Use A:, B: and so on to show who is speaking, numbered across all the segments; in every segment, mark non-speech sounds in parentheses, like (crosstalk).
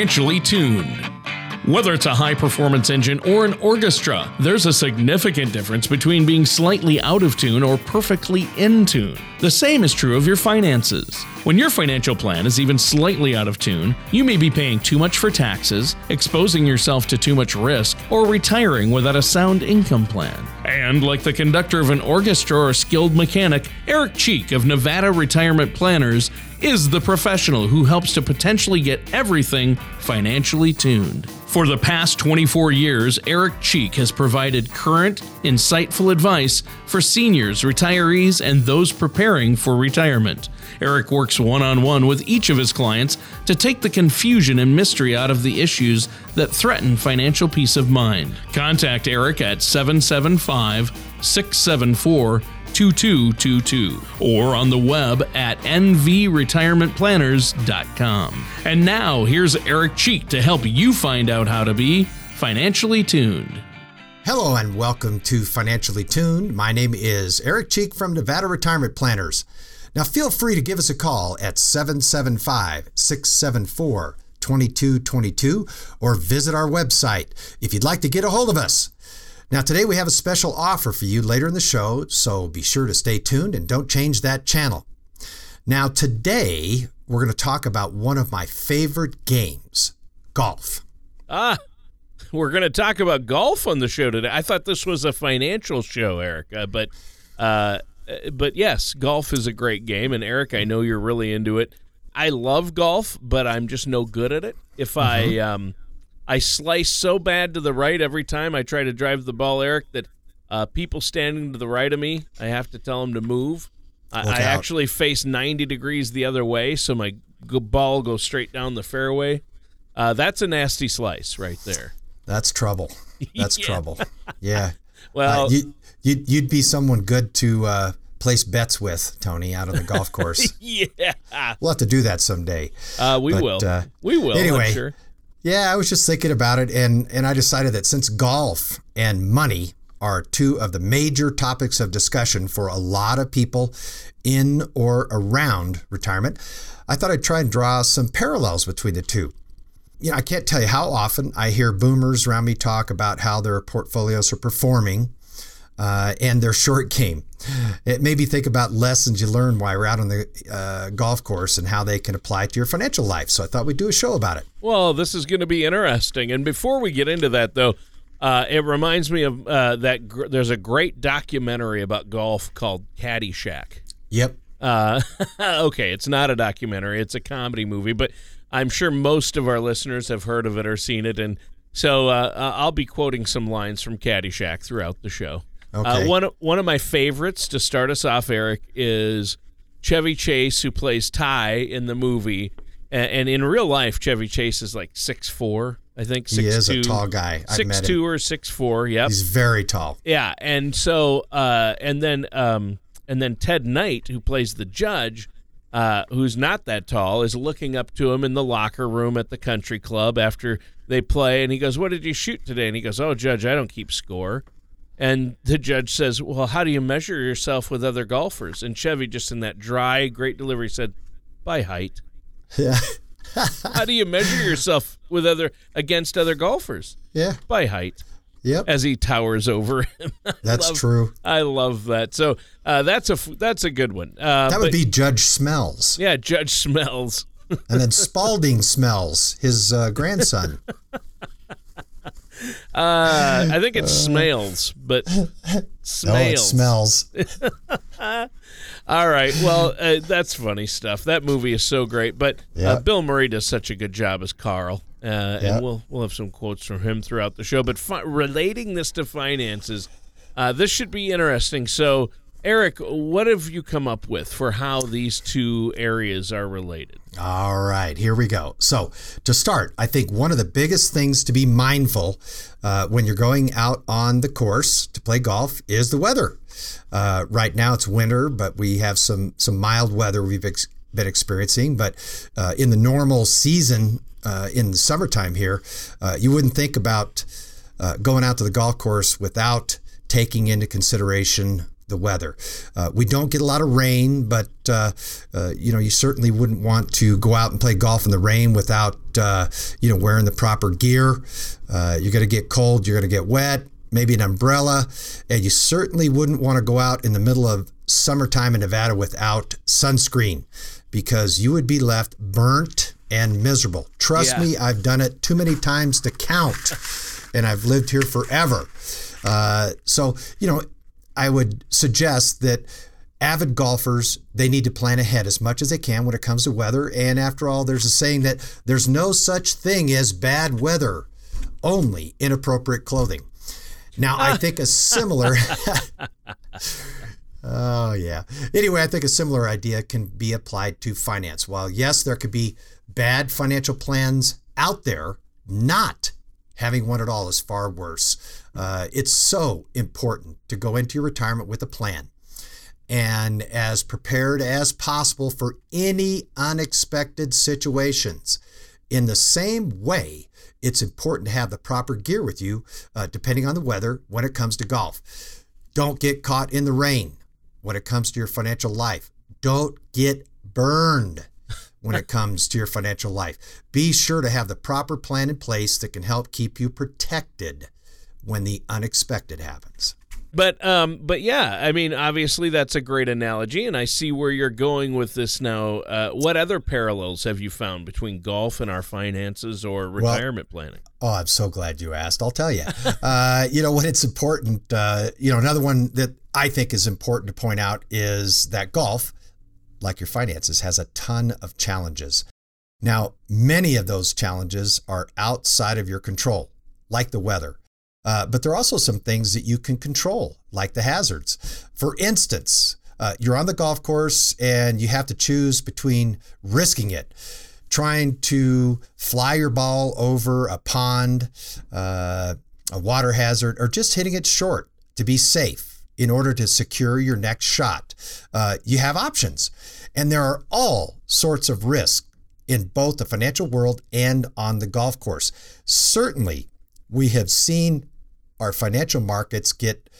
A: financially tuned. Whether it's a high performance engine or an orchestra, there's a significant difference between being slightly out of tune or perfectly in tune. The same is true of your finances. When your financial plan is even slightly out of tune, you may be paying too much for taxes, exposing yourself to too much risk, or retiring without a sound income plan. And like the conductor of an orchestra or a skilled mechanic, Eric Cheek of Nevada Retirement Planners is the professional who helps to potentially get everything financially tuned. For the past 24 years, Eric Cheek has provided current, insightful advice for seniors, retirees, and those preparing for retirement. Eric works one on one with each of his clients to take the confusion and mystery out of the issues that threaten financial peace of mind. Contact Eric at 775 674 2222 or on the web at nvretirementplanners.com. And now here's Eric Cheek to help you find out how to be financially tuned.
B: Hello and welcome to Financially Tuned. My name is Eric Cheek from Nevada Retirement Planners. Now feel free to give us a call at 775 674 2222 or visit our website if you'd like to get a hold of us. Now, today we have a special offer for you later in the show, so be sure to stay tuned and don't change that channel. Now, today we're going to talk about one of my favorite games golf.
A: Ah, we're going to talk about golf on the show today. I thought this was a financial show, Eric, uh, but uh, but yes, golf is a great game, and Eric, I know you're really into it. I love golf, but I'm just no good at it. If mm-hmm. I um, I slice so bad to the right every time I try to drive the ball, Eric, that uh, people standing to the right of me, I have to tell them to move. I, I actually face 90 degrees the other way, so my ball goes straight down the fairway. Uh, that's a nasty slice right there.
B: That's trouble. (laughs) That's yeah. trouble. Yeah. (laughs)
A: well, uh,
B: you, you'd, you'd be someone good to uh, place bets with, Tony, out on the golf (laughs) course.
A: yeah.
B: We'll have to do that someday.
A: Uh, we but, will. Uh, we will.
B: Anyway,
A: sure.
B: Yeah, I was just thinking about it, and and I decided that since golf and money are two of the major topics of discussion for a lot of people in or around retirement, I thought I'd try and draw some parallels between the two. You know, I can't tell you how often I hear boomers around me talk about how their portfolios are performing uh, and their short game. It made me think about lessons you learn while you're out on the uh, golf course and how they can apply to your financial life. So I thought we'd do a show about it.
A: Well, this is going to be interesting. And before we get into that, though, uh, it reminds me of uh, that gr- there's a great documentary about golf called Caddyshack.
B: Yep.
A: Uh, (laughs) okay, it's not a documentary; it's a comedy movie, but I'm sure most of our listeners have heard of it or seen it, and so uh, I'll be quoting some lines from Caddyshack throughout the show.
B: Uh, okay.
A: Uh, one one of my favorites to start us off, Eric, is Chevy Chase, who plays Ty in the movie, and, and in real life, Chevy Chase is like six four. I think six,
B: he is
A: two,
B: a tall guy.
A: I've six two or six four. Yep,
B: he's very tall.
A: Yeah, and so uh, and then um, and then Ted Knight, who plays the judge, uh, who's not that tall, is looking up to him in the locker room at the country club after they play, and he goes, "What did you shoot today?" And he goes, "Oh, Judge, I don't keep score." And the judge says, Well, how do you measure yourself with other golfers? And Chevy, just in that dry, great delivery, said, By height.
B: Yeah. (laughs)
A: how do you measure yourself with other against other golfers?
B: Yeah.
A: By height.
B: Yep.
A: As he towers over (laughs) him.
B: That's
A: love,
B: true.
A: I love that. So uh, that's a that's a good one. Uh,
B: that would but, be Judge Smails.
A: Yeah, Judge Smails. (laughs)
B: and then Spaulding Smails, his uh, grandson.
A: Uh, I think it smells, but (laughs) smells.
B: Oh, it smells. (laughs)
A: All right. Well, uh, that's funny stuff. That movie is so great, but uh. Bill Murray does such a good job as Carl, uh, and we'll we'll have some quotes from him throughout the show. But fi- relating this to finances, uh, this should be interesting. So Eric, what have you come up with for how these two areas are related?
B: All right, here we go. So, to start, I think one of the biggest things to be mindful uh, when you're going out on the course to play golf is the weather. Uh, right now it's winter, but we have some some mild weather we've ex- been experiencing. But uh, in the normal season, uh, in the summertime here, uh, you wouldn't think about uh, going out to the golf course without taking into consideration the weather. Uh, we don't get a lot of rain, but uh, uh, you know you certainly wouldn't want to go out and play golf in the rain without uh, you know wearing the proper gear. Uh, you're going to get cold. You're going to get wet. Maybe an umbrella, and you certainly wouldn't want to go out in the middle of summertime in Nevada without sunscreen because you would be left burnt and miserable. Trust yeah. me, I've done it too many times to count, and I've lived here forever. Uh, so, you know, I would suggest that avid golfers they need to plan ahead as much as they can when it comes to weather. And after all there's a saying that there's no such thing as bad weather only inappropriate clothing. Now i think a similar (laughs) oh yeah. Anyway i think a similar idea can be applied to finance. While yes there could be bad financial plans out there not having one at all is far worse uh, it's so important to go into your retirement with a plan and as prepared as possible for any unexpected situations. In the same way, it's important to have the proper gear with you, uh, depending on the weather, when it comes to golf. Don't get caught in the rain when it comes to your financial life. Don't get burned when it comes to your financial life. Be sure to have the proper plan in place that can help keep you protected when the unexpected happens.
A: But um, but yeah, I mean, obviously that's a great analogy, and I see where you're going with this now. Uh, what other parallels have you found between golf and our finances or retirement well, planning?
B: Oh, I'm so glad you asked. I'll tell you. (laughs) uh, you know, when it's important, uh, you know, another one that I think is important to point out is that golf, like your finances, has a ton of challenges. Now, many of those challenges are outside of your control, like the weather. Uh, but there are also some things that you can control, like the hazards. For instance, uh, you're on the golf course and you have to choose between risking it, trying to fly your ball over a pond, uh, a water hazard, or just hitting it short to be safe in order to secure your next shot. Uh, you have options, and there are all sorts of risks in both the financial world and on the golf course. Certainly, we have seen our financial markets get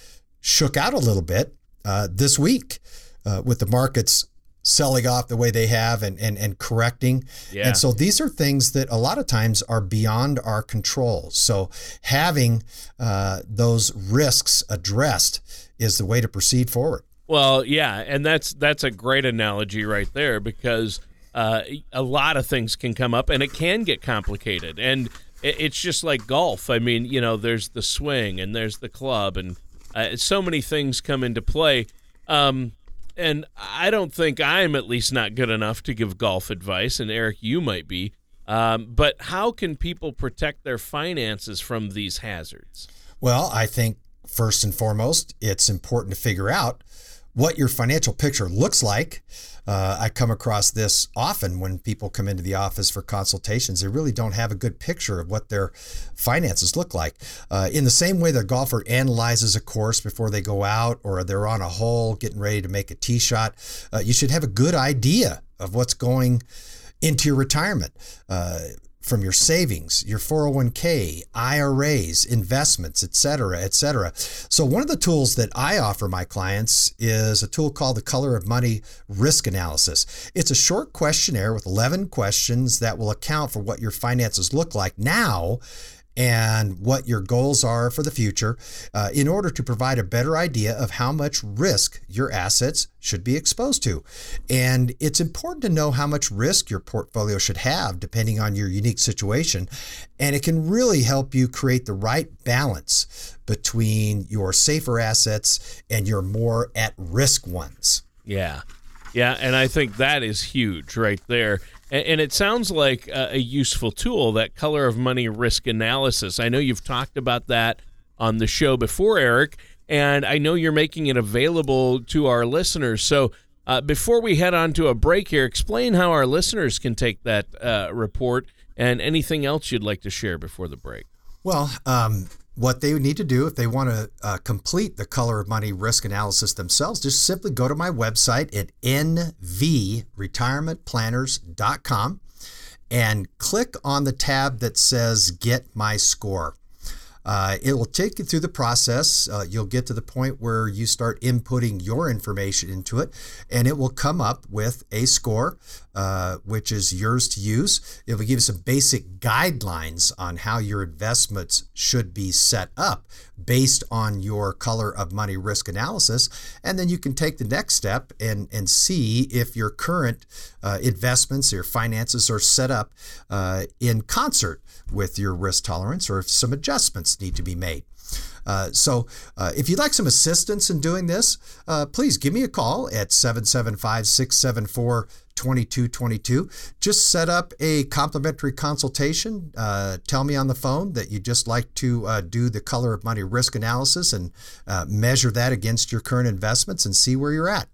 B: shook out a little bit uh, this week uh, with the markets selling off the way they have and and, and correcting. Yeah. And so these are things that a lot of times are beyond our control. So having uh, those risks addressed is the way to proceed forward.
A: Well, yeah, and that's that's a great analogy right there because uh, a lot of things can come up and it can get complicated and it's just like golf. I mean, you know, there's the swing and there's the club, and uh, so many things come into play. Um, and I don't think I'm at least not good enough to give golf advice, and Eric, you might be. Um, but how can people protect their finances from these hazards?
B: Well, I think first and foremost, it's important to figure out what your financial picture looks like. Uh, I come across this often when people come into the office for consultations. They really don't have a good picture of what their finances look like. Uh, in the same way that a golfer analyzes a course before they go out or they're on a hole getting ready to make a tee shot, uh, you should have a good idea of what's going into your retirement. From your savings, your 401k, IRAs, investments, et cetera, et cetera. So, one of the tools that I offer my clients is a tool called the Color of Money Risk Analysis. It's a short questionnaire with 11 questions that will account for what your finances look like now and what your goals are for the future uh, in order to provide a better idea of how much risk your assets should be exposed to. And it's important to know how much risk your portfolio should have depending on your unique situation. And it can really help you create the right balance between your safer assets and your more at risk ones.
A: Yeah. Yeah. And I think that is huge right there. And, and it sounds like a, a useful tool, that color of money risk analysis. I know you've talked about that on the show before, Eric, and I know you're making it available to our listeners. So uh, before we head on to a break here, explain how our listeners can take that uh, report and anything else you'd like to share before the break.
B: Well, um, what they need to do if they want to uh, complete the color of money risk analysis themselves, just simply go to my website at nvretirementplanners.com and click on the tab that says Get My Score. Uh, it will take you through the process. Uh, you'll get to the point where you start inputting your information into it, and it will come up with a score, uh, which is yours to use. It will give you some basic guidelines on how your investments should be set up based on your color of money risk analysis. And then you can take the next step and, and see if your current uh, investments, your finances are set up uh, in concert with your risk tolerance or if some adjustments need to be made. Uh, so, uh, if you'd like some assistance in doing this, uh, please give me a call at 775 674 2222. Just set up a complimentary consultation. Uh, tell me on the phone that you'd just like to uh, do the color of money risk analysis and uh, measure that against your current investments and see where you're at.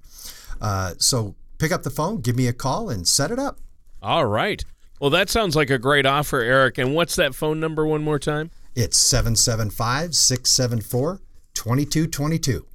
B: so, pick up the phone, give me a call, and set it up.
A: All right. Well, that sounds like a great offer, Eric. And what's that phone number one more time?
B: It's 775 674 2222.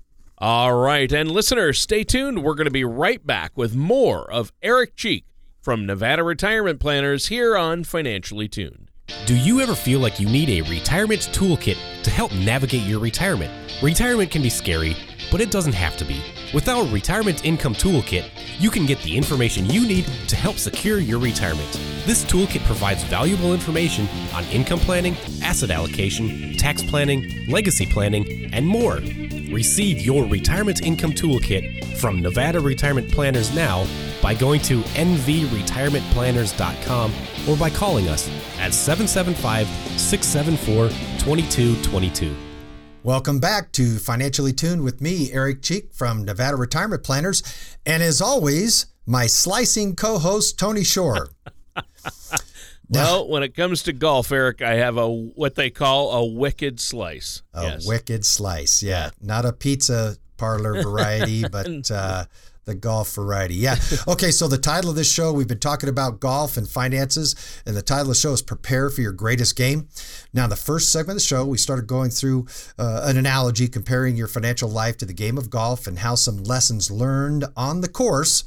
A: All right. And listeners, stay tuned. We're going to be right back with more of Eric Cheek from Nevada Retirement Planners here on Financially Tuned.
C: Do you ever feel like you need a retirement toolkit to help navigate your retirement? Retirement can be scary, but it doesn't have to be. With our Retirement Income Toolkit, you can get the information you need to help secure your retirement. This toolkit provides valuable information on income planning, asset allocation, tax planning, legacy planning, and more. Receive your Retirement Income Toolkit from Nevada Retirement Planners now by going to nvretirementplanners.com or by calling us at 775 674 2222.
B: Welcome back to Financially Tuned with me, Eric Cheek from Nevada Retirement Planners. And as always, my slicing co host, Tony Shore. (laughs) (laughs)
A: well, (laughs) when it comes to golf, Eric, I have a what they call a wicked slice.
B: A yes. wicked slice, yeah. Not a pizza parlor variety, (laughs) but uh, the golf variety. Yeah. Okay. So the title of this show, we've been talking about golf and finances, and the title of the show is Prepare for Your Greatest Game. Now, the first segment of the show, we started going through uh, an analogy comparing your financial life to the game of golf and how some lessons learned on the course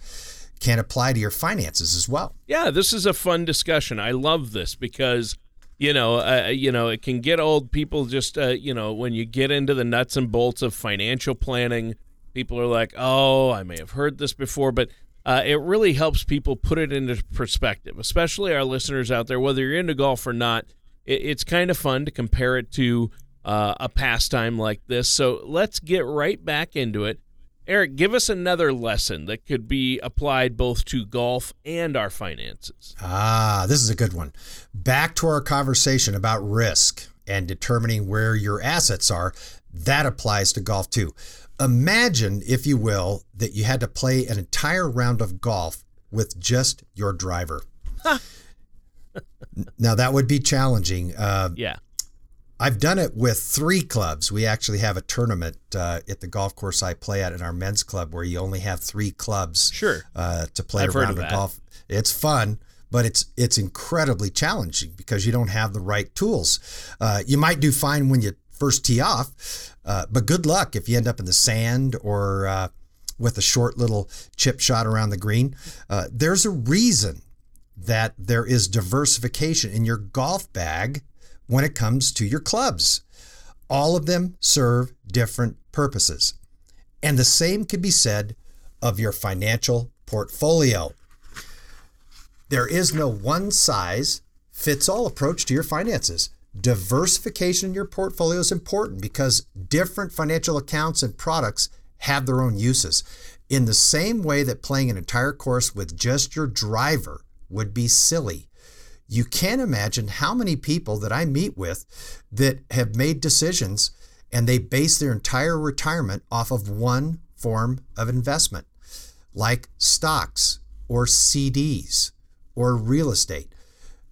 B: can apply to your finances as well.
A: Yeah, this is a fun discussion. I love this because you know, uh, you know, it can get old people just, uh, you know, when you get into the nuts and bolts of financial planning, people are like, oh, I may have heard this before, but uh, it really helps people put it into perspective, especially our listeners out there, whether you're into golf or not. It, it's kind of fun to compare it to uh, a pastime like this. So let's get right back into it. Eric, give us another lesson that could be applied both to golf and our finances.
B: Ah, this is a good one. Back to our conversation about risk and determining where your assets are. That applies to golf too. Imagine, if you will, that you had to play an entire round of golf with just your driver. (laughs) now, that would be challenging.
A: Uh, yeah.
B: I've done it with three clubs. We actually have a tournament uh, at the golf course I play at in our men's club where you only have three clubs
A: sure.
B: Uh, to play I've a round of, of golf. It's fun, but it's it's incredibly challenging because you don't have the right tools. Uh, you might do fine when you first tee off, uh, but good luck if you end up in the sand or uh, with a short little chip shot around the green. Uh, there's a reason that there is diversification in your golf bag when it comes to your clubs. All of them serve different purposes. And the same could be said of your financial portfolio. There is no one size fits all approach to your finances. Diversification in your portfolio is important because different financial accounts and products have their own uses. In the same way that playing an entire course with just your driver would be silly, you can't imagine how many people that I meet with that have made decisions and they base their entire retirement off of one form of investment, like stocks or CDs or real estate.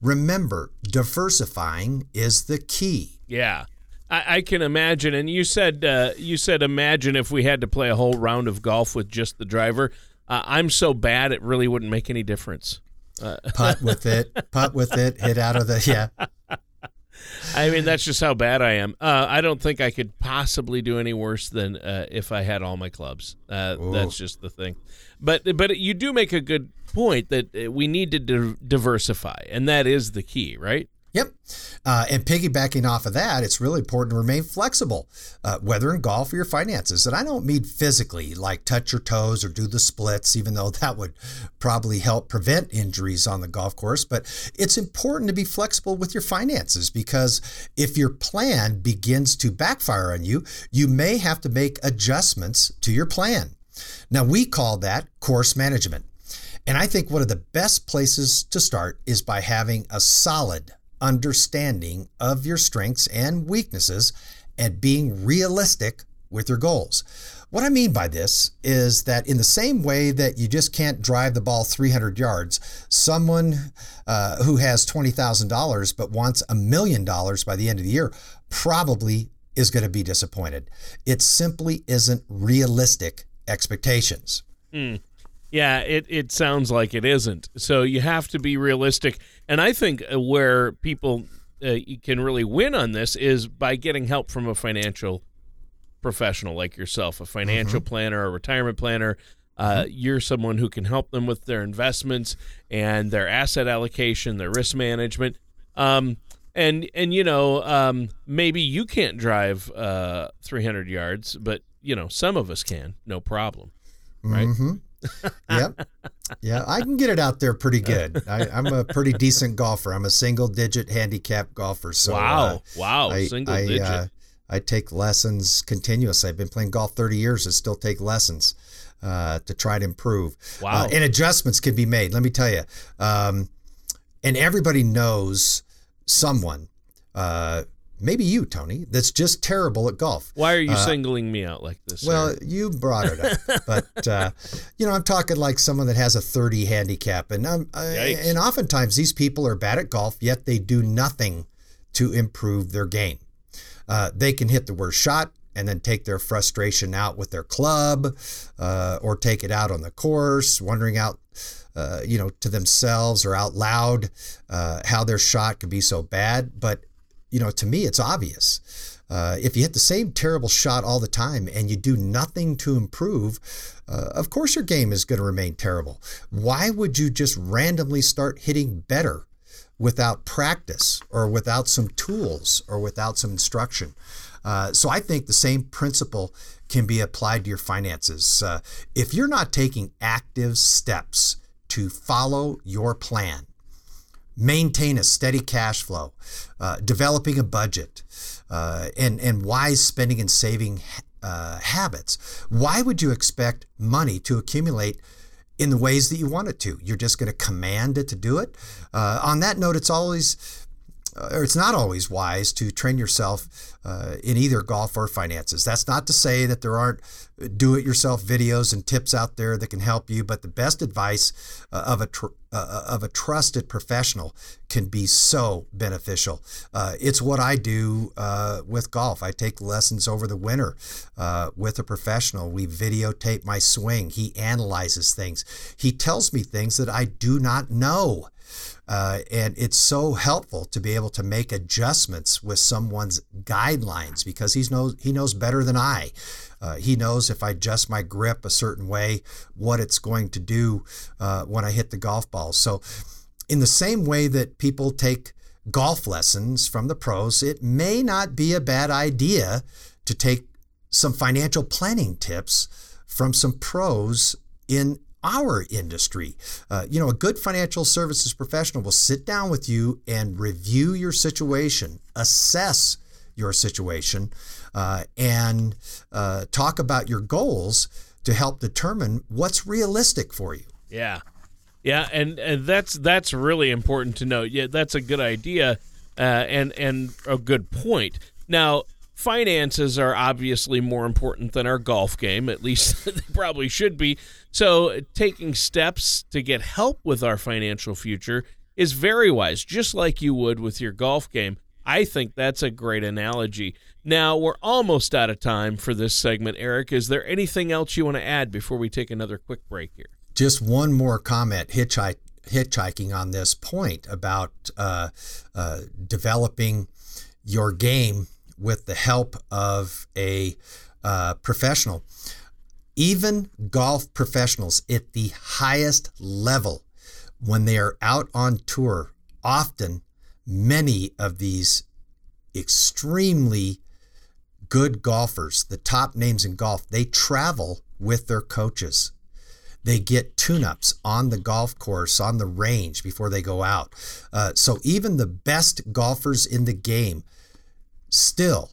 B: Remember, diversifying is the key.
A: Yeah. I, can imagine, and you said uh, you said imagine if we had to play a whole round of golf with just the driver. Uh, I'm so bad it really wouldn't make any difference. (laughs)
B: Uh, putt with it, putt with it, hit out of the yeah.
A: I mean, that's just how bad I am. Uh, I don't think I could possibly do any worse than uh, if I had all my clubs. Uh, that's just the thing. But but you do make a good point that uh, we need to di- diversify, and that is the key, right?
B: Yep. Uh, and piggybacking off of that, it's really important to remain flexible, uh, whether in golf or your finances. And I don't mean physically, like touch your toes or do the splits, even though (laughs) that would probably help prevent injuries on the golf course. But it's important to be flexible with your finances because if your plan begins to backfire on you, you may have to make adjustments to your plan. Now, we call that course management. And I think one of the best places to start is by having a solid understanding of your strengths and weaknesses and being realistic with your goals. What I mean by this is that in the same way that you just can't drive the ball 300 yards, someone uh, who has $20,000 but wants a million dollars by the end of the year probably is going to be disappointed. It simply isn't realistic expectations.
A: Mm. Yeah, it, it sounds like it isn't. So you have to be realistic. And I think uh, where people uh, can really win on this is by getting help from a financial professional like yourself, a financial mm-hmm. planner, a retirement planner. Uh, mm-hmm. You're someone who can help them with their investments and their asset allocation, their risk management. Um, and and you know um, maybe you can't drive uh, 300 yards, but you know some of us can, no problem, right?
B: Mm-hmm yep. Yeah, I can get it out there pretty (laughs) good. I, am a pretty decent golfer. I'm a single digit handicap golfer. So
A: wow, uh, wow, I, single
B: I,
A: digit.
B: Uh, I take lessons continuously. I've been playing golf 30 years and still take lessons uh, to try to improve.
A: Wow.
B: Uh, and adjustments can be made. Let me tell you. Um, and everybody knows someone uh, maybe you, Tony, that's just terrible at golf.
A: Why are you uh, singling me out like this?
B: Well, you brought it up, (laughs) but uh, you know, I'm talking like someone that has a 30 handicap, and uh, and oftentimes these people are bad at golf, yet they do nothing to improve their game. Uh, they can hit the worst shot and then take their frustration out with their club, uh, or take it out on the course, wondering out. Uh, you know, to themselves or out loud, how their shot could be so bad. But you know, to me, it's obvious. Uh, if you hit the same terrible shot all the time and you do nothing to improve, uh, of course your game is going to remain terrible. Why would you just randomly start hitting better without practice or without some tools or without some instruction? Uh, so I think the same principle can be applied to your finances. Uh, if you're not taking active steps to follow your plan, maintain a steady cash flow, uh, developing a budget, uh, and, and wise spending and saving uh, habits. Why would you expect money to accumulate in the ways that you want it to? You're just going to command it to do it? Uh, on that note, it's always or it's not always wise to train yourself uh, in either golf or finances. That's not to say that there aren't do it yourself videos and tips out there that can help you, but the best advice uh, of a tr- uh, uh, of a trusted professional can be so beneficial. Uh, it's what I do with golf. I take lessons over the winter with a professional. We videotape my swing. He analyzes things. He tells me things that I do not know. Uh, and it's so helpful to be able to make adjustments with someone's guidelines because he knows he knows better than I. Uh, he knows if I adjust my grip a certain way, what it's going to do uh, when I hit the golf ball. So, in the same way that people take golf lessons from the pros, it may not be a bad idea to take some financial planning tips from some pros in our industry. Uh, you know, a good financial services professional will sit down with you and review your situation, assess your situation, uh, and uh, talk about your goals to help determine what's realistic for you.
A: Yeah. Yeah, and, and that's that's really important to know. Yeah, that's a good idea, uh, and and a good point. Now, finances are obviously more important than our golf game. At least (laughs) they probably should be. So, taking steps to get help with our financial future is very wise, just like you would with your golf game. I think that's a great analogy. Now, we're almost out of time for this segment, Eric. Is there anything else you want to add before we take another quick break here?
B: Just one more comment hitchhike, hitchhiking on this point about uh, uh, developing your game with the help of a uh, professional even golf professionals at the highest level, when they are out on tour, often many of these extremely good golfers, the top names in golf, they travel with their coaches. They get tune ups on the golf course, on the range before they go out. Uh, so even the best golfers in the game still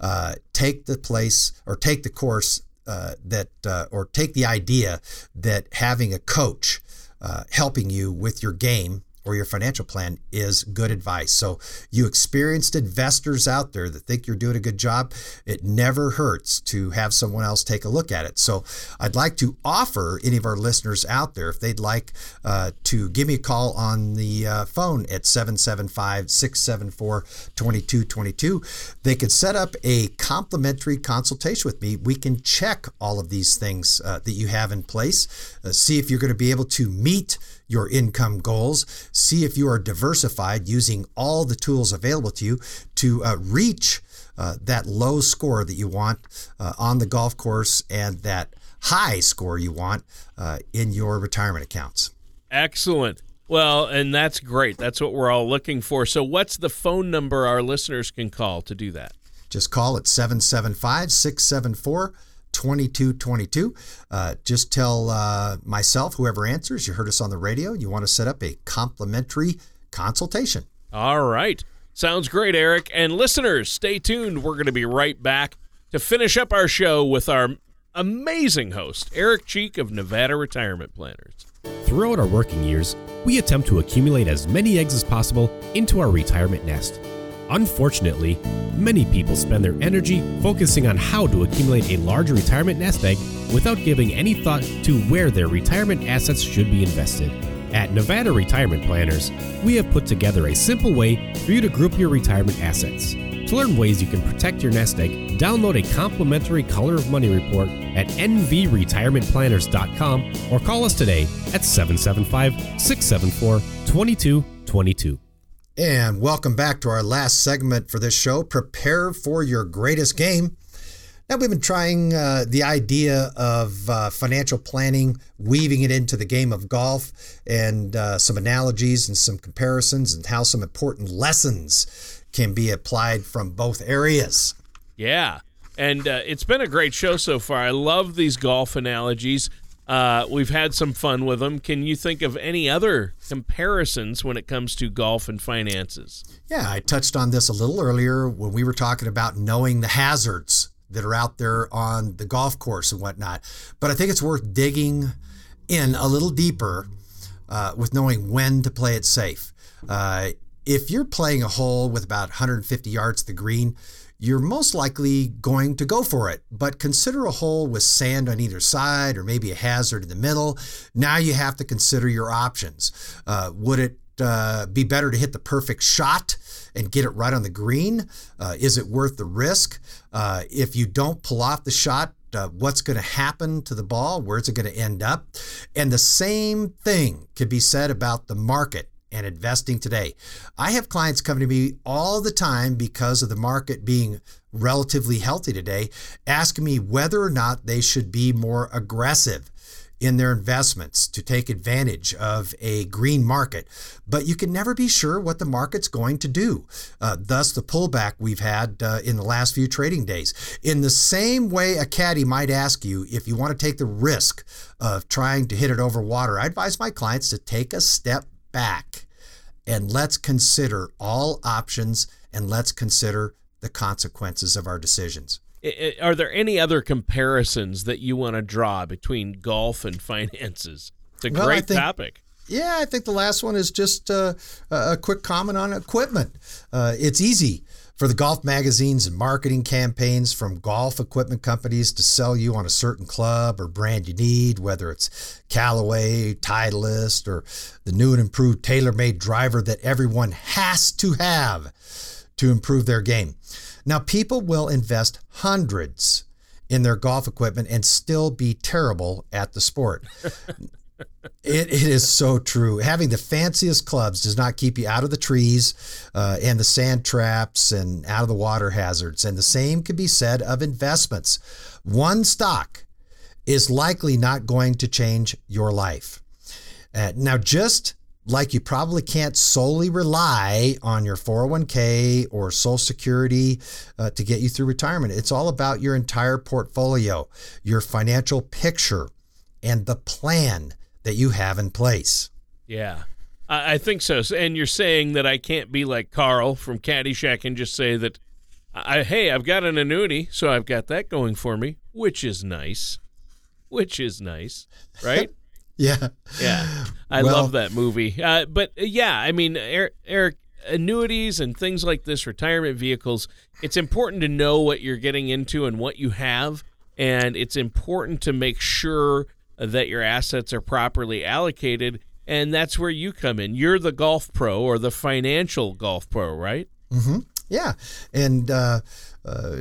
B: uh, take the place or take the course uh, that, uh, or take the idea that having a coach uh, helping you with your game or your financial plan is good advice. So, you experienced investors out there that think you're doing a good job, it never hurts to have someone else take a look at it. So, I'd like to offer any of our listeners out there, if they'd like uh, to give me a call on the uh, phone at 775 674 2222, they could set up a complimentary consultation with me. We can check all of these things uh, that you have in place, uh, see if you're going to be able to meet your income goals. See if you are diversified using all the tools available to you to uh, reach uh, that low score that you want uh, on the golf course and that high score you want uh, in your retirement accounts.
A: Excellent. Well, and that's great. That's what we're all looking for. So, what's the phone number our listeners can call to do that?
B: Just call at 775 674 2222. Uh, just tell uh, myself, whoever answers, you heard us on the radio, you want to set up a complimentary consultation.
A: All right. Sounds great, Eric. And listeners, stay tuned. We're going to be right back to finish up our show with our amazing host, Eric Cheek of Nevada Retirement Planners.
C: Throughout our working years, we attempt to accumulate as many eggs as possible into our retirement nest. Unfortunately, many people spend their energy focusing on how to accumulate a large retirement nest egg without giving any thought to where their retirement assets should be invested. At Nevada Retirement Planners, we have put together a simple way for you to group your retirement assets. To learn ways you can protect your nest egg, download a complimentary Color of Money report at nvretirementplanners.com or call us today at 775 674 2222.
B: And welcome back to our last segment for this show Prepare for Your Greatest Game. Now, we've been trying uh, the idea of uh, financial planning, weaving it into the game of golf, and uh, some analogies and some comparisons, and how some important lessons can be applied from both areas.
A: Yeah. And uh, it's been a great show so far. I love these golf analogies. Uh, we've had some fun with them. Can you think of any other comparisons when it comes to golf and finances?
B: Yeah, I touched on this a little earlier when we were talking about knowing the hazards that are out there on the golf course and whatnot. But I think it's worth digging in a little deeper uh, with knowing when to play it safe. Uh, if you're playing a hole with about 150 yards to the green, you're most likely going to go for it. But consider a hole with sand on either side or maybe a hazard in the middle. Now you have to consider your options. Uh, would it uh, be better to hit the perfect shot and get it right on the green? Uh, is it worth the risk? Uh, if you don't pull off the shot, uh, what's going to happen to the ball? Where's it going to end up? And the same thing could be said about the market and investing today. I have clients coming to me all the time because of the market being relatively healthy today, asking me whether or not they should be more aggressive in their investments to take advantage of a green market. But you can never be sure what the market's going to do. Uh, thus, the pullback we've had uh, in the last few trading days. In the same way, a caddy might ask you if you want to take the risk of trying to hit it over water, I advise my clients to take a step back and let's consider all options and let's consider the consequences of our decisions.
A: Are there any other comparisons that you want to draw between golf and finances? It's a well, great think, topic.
B: Yeah, I think the last one is just uh, a quick comment on equipment. Uh, it's easy for the golf magazines and marketing campaigns from golf equipment companies to sell you on a certain club or brand you need, whether it's Callaway, Titleist, or the new and improved TaylorMade driver that everyone has to have to improve their game. Now, people will invest hundreds in their golf equipment and still be terrible at the sport. (laughs) It, it is so true. Having the fanciest clubs does not keep you out of the trees uh, and the sand traps and out of the water hazards. And the same can be said of investments. One stock is likely not going to change your life. Uh, now, just like you probably can't solely rely on your 401k or Social Security uh, to get you through retirement. It's all about your entire portfolio, your financial picture, and the plan that you have in place.
A: Yeah. I think so. And you're saying that I can't be like Carl from Caddyshack and just say that, I, hey, I've got an annuity, so I've got that going for me, which is nice. Which is nice, (laughs) right?
B: yeah.
A: Yeah. I well, love that movie. Uh, but uh, yeah, I mean, Eric, Eric, annuities and things like this, retirement vehicles, it's important to know what you're getting into and what you have. And it's important to make sure that your assets are properly allocated and that's where you come in. You're the golf pro or the financial golf pro, right?
B: Mm-hmm. Yeah, and uh, uh,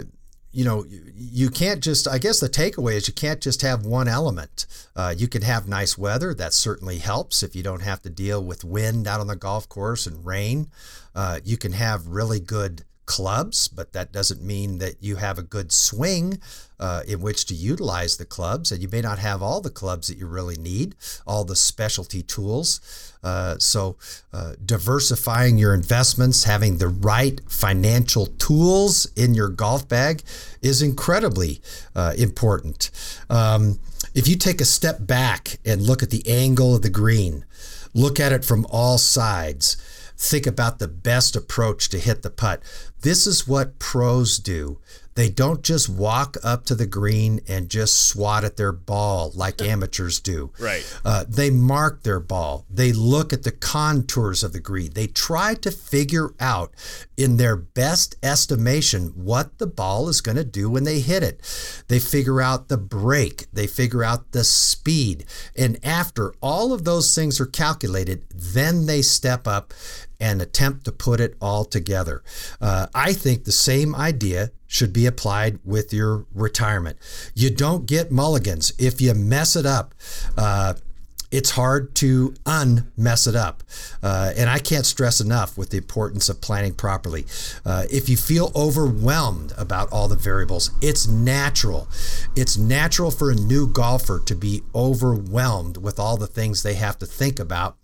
B: you know you can't just. I guess the takeaway is you can't just have one element. Uh, you can have nice weather. That certainly helps if you don't have to deal with wind out on the golf course and rain. Uh, you can have really good clubs, but that doesn't mean that you have a good swing uh, in which to utilize the clubs. And you may not have all the clubs that you really need, all the specialty tools. Uh, so, uh, diversifying your investments, having the right financial tools in your golf bag is incredibly uh, important. Um, if you take a step back and look at the angle of the green, look at it from all sides think about the best approach to hit the putt. This is what pros do. They don't just walk up to the green and just swat at their ball like (laughs) amateurs do.
A: Right.
B: Uh, they mark their ball. They look at the contours of the green. They try to figure out, in their best estimation, what the ball is going to do when they hit it. They figure out the break. They figure out the speed. And after all of those things are calculated, then they step up and attempt to put it all together. Uh, I think the same idea should be applied with your retirement. You don't get mulligans. If you mess it up, uh, it's hard to unmess it up. Uh, and I can't stress enough with the importance of planning properly. Uh, if you feel overwhelmed about all the variables, it's natural. It's natural for a new golfer to be overwhelmed with all the things they have to think about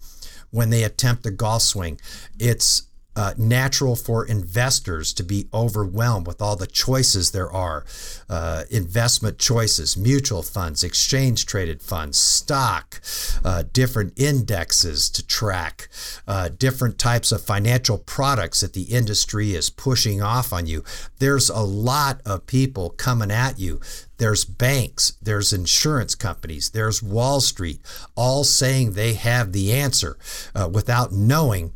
B: when they attempt a golf swing. It's uh, natural for investors to be overwhelmed with all the choices there are uh, investment choices, mutual funds, exchange traded funds, stock, uh, different indexes to track, uh, different types of financial products that the industry is pushing off on you. There's a lot of people coming at you there's banks, there's insurance companies, there's Wall Street, all saying they have the answer uh, without knowing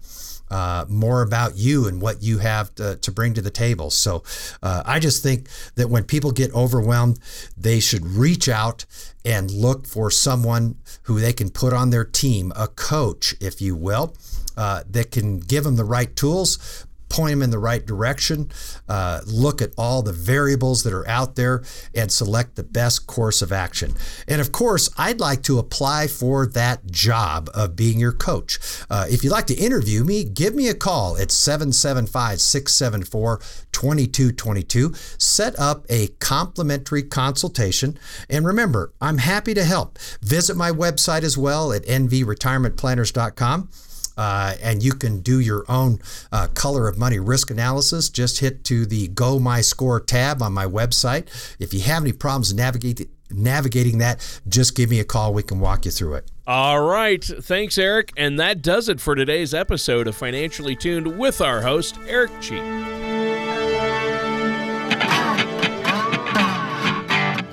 B: uh, more about you and what you have to, to bring to the table. So uh, I just think that when people get overwhelmed, they should reach out and look for someone who they can put on their team, a coach, if you will. Uh, that can give them the right tools, point them in the right direction, uh, look at all the variables that are out there, and select the best course of action. And of course, I'd like to apply for that job of being your coach. Uh, if you'd like to interview me, give me a call at 775 674 2222. Set up a complimentary consultation. And remember, I'm happy to help. Visit my website as well at nvretirementplanners.com. Uh, and you can do your own uh, color of money risk analysis. Just hit to the Go My Score tab on my website. If you have any problems navigate, navigating that, just give me a call. We can walk you through it.
A: All right. Thanks, Eric. And that does it for today's episode of Financially Tuned with our host, Eric Cheek.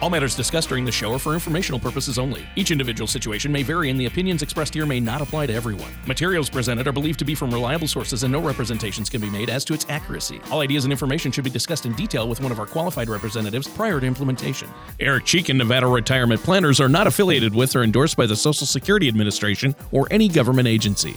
A: All matters discussed during the show are for informational purposes only. Each individual situation may vary, and the opinions expressed here may not apply to everyone. Materials presented are believed to be from reliable sources, and no representations can be made as to its accuracy. All ideas and information should be discussed in detail with one of our qualified representatives prior to implementation. Eric Cheek and Nevada Retirement Planners are not affiliated with or endorsed by the Social Security Administration or any government agency.